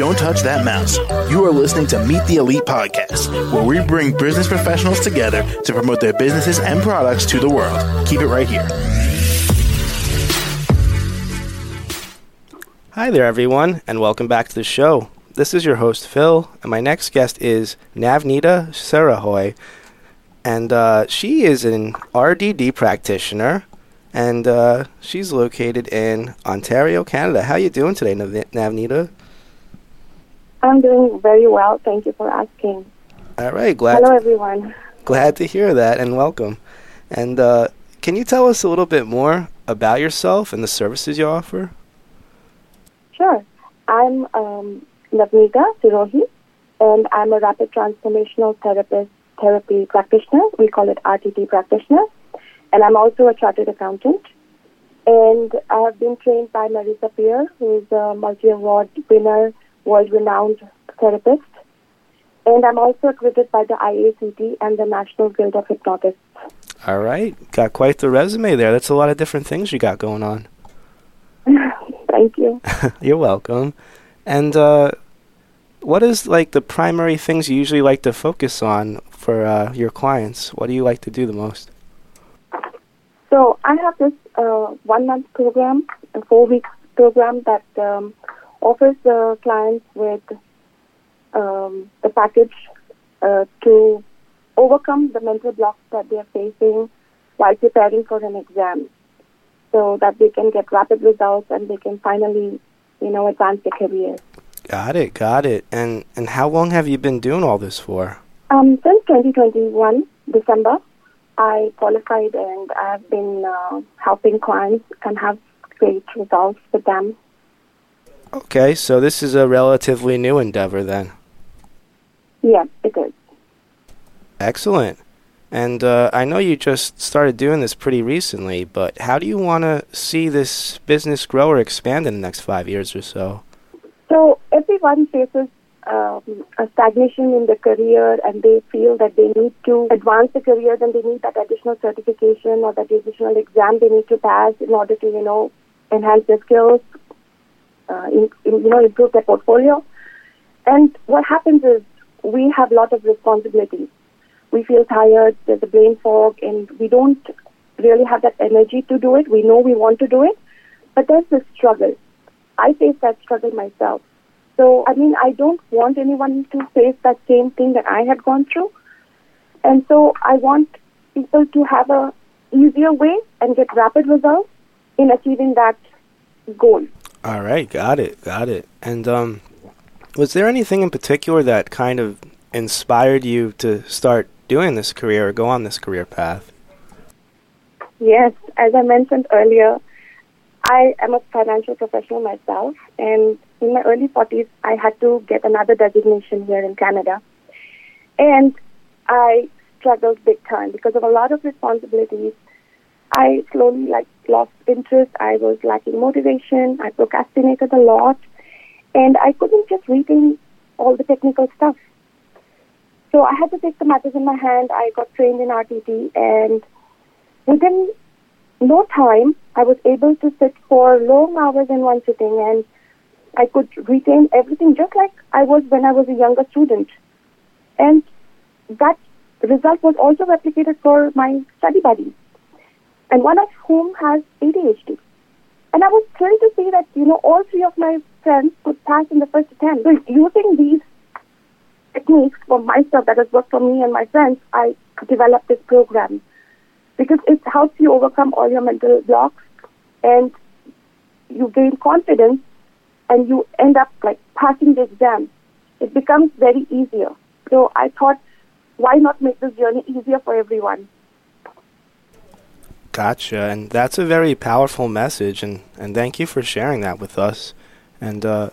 Don't touch that mouse. You are listening to Meet the Elite podcast, where we bring business professionals together to promote their businesses and products to the world. Keep it right here. Hi there, everyone, and welcome back to the show. This is your host, Phil, and my next guest is Navneeta Sarahoy. And uh, she is an RTT practitioner, and uh, she's located in Ontario, Canada. How you doing today, Nav- Navneeta? I'm doing very well. Thank you for asking. All right, glad Hello, everyone. glad to hear that, and welcome. And uh, can you tell us a little bit more about yourself and the services you offer? Sure. I'm um, Sirohi, and I'm a rapid transformational therapist, therapy practitioner. We call it RTT practitioner. And I'm also a chartered accountant. And I've been trained by Marisa Peer, who is a multi-award winner, world-renowned therapist. And I'm also accredited by the IACT and the National Guild of Hypnotists. All right, got quite the resume there. That's a lot of different things you got going on. Thank you. You're welcome. And uh, what is like the primary things you usually like to focus on for uh, your clients? What do you like to do the most? So I have this uh, one month program, a four week program that um, offers the clients with um, the package uh, to overcome the mental blocks that they are facing while preparing for an exam, so that they can get rapid results and they can finally, you know, advance their career. Got it, got it. And and how long have you been doing all this for? Um, since 2021 December, I qualified and I've been uh, helping clients and have great results with them. Okay, so this is a relatively new endeavor then. Yeah, it is. Excellent. And uh, I know you just started doing this pretty recently, but how do you want to see this business grow or expand in the next five years or so? So everyone faces um, a stagnation in their career and they feel that they need to advance the career, then they need that additional certification or that additional exam they need to pass in order to, you know, enhance their skills, uh, in, in, you know, improve their portfolio. And what happens is we have a lot of responsibilities. We feel tired, there's a brain fog, and we don't really have that energy to do it. We know we want to do it, but there's this struggle. I face that struggle myself. So, I mean, I don't want anyone to face that same thing that I had gone through. And so I want people to have a easier way and get rapid results in achieving that goal. All right, got it, got it. And um, was there anything in particular that kind of inspired you to start doing this career or go on this career path? Yes, as I mentioned earlier, I am a financial professional myself, and in my early 40s, I had to get another designation here in Canada. And I struggled big time because of a lot of responsibilities. I slowly like lost interest. I was lacking motivation. I procrastinated a lot, and I couldn't just retain all the technical stuff. So I had to take the matters in my hand. I got trained in RTT, and within no time, I was able to sit for long hours in one sitting, and I could retain everything just like I was when I was a younger student. And that result was also replicated for my study buddies, and one of whom has ADHD. And I was thrilled to see that, you know, all three of my friends could pass in the first attempt. So using these techniques for myself that has worked for me and my friends, I developed this program because it helps you overcome all your mental blocks and you gain confidence and you end up like passing the exam. It becomes very easier. So I thought, why not make this journey easier for everyone? Gotcha, and that's a very powerful message, and, and thank you for sharing that with us. And uh,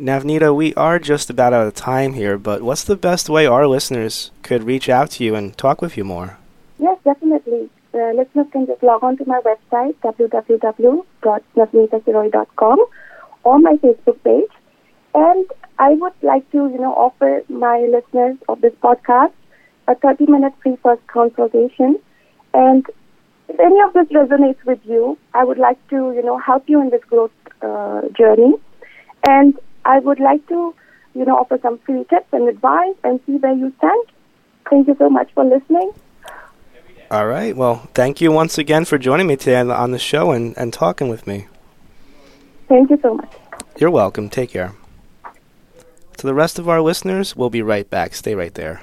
Navneeta, we are just about out of time here, but what's the best way our listeners could reach out to you and talk with you more? Yes, definitely. Uh, listeners can just log on to my website, www.navneetasiroy.com, or my Facebook page. And I would like to, you know, offer my listeners of this podcast a 30-minute free first consultation. And if any of this resonates with you, I would like to, you know, help you in this growth uh, journey. And I would like to, you know, offer some free tips and advice and see where you stand. Thank you so much for listening. All right. Well, thank you once again for joining me today on the, on the show and, and talking with me. Thank you so much. You're welcome. Take care. To the rest of our listeners, we'll be right back. Stay right there.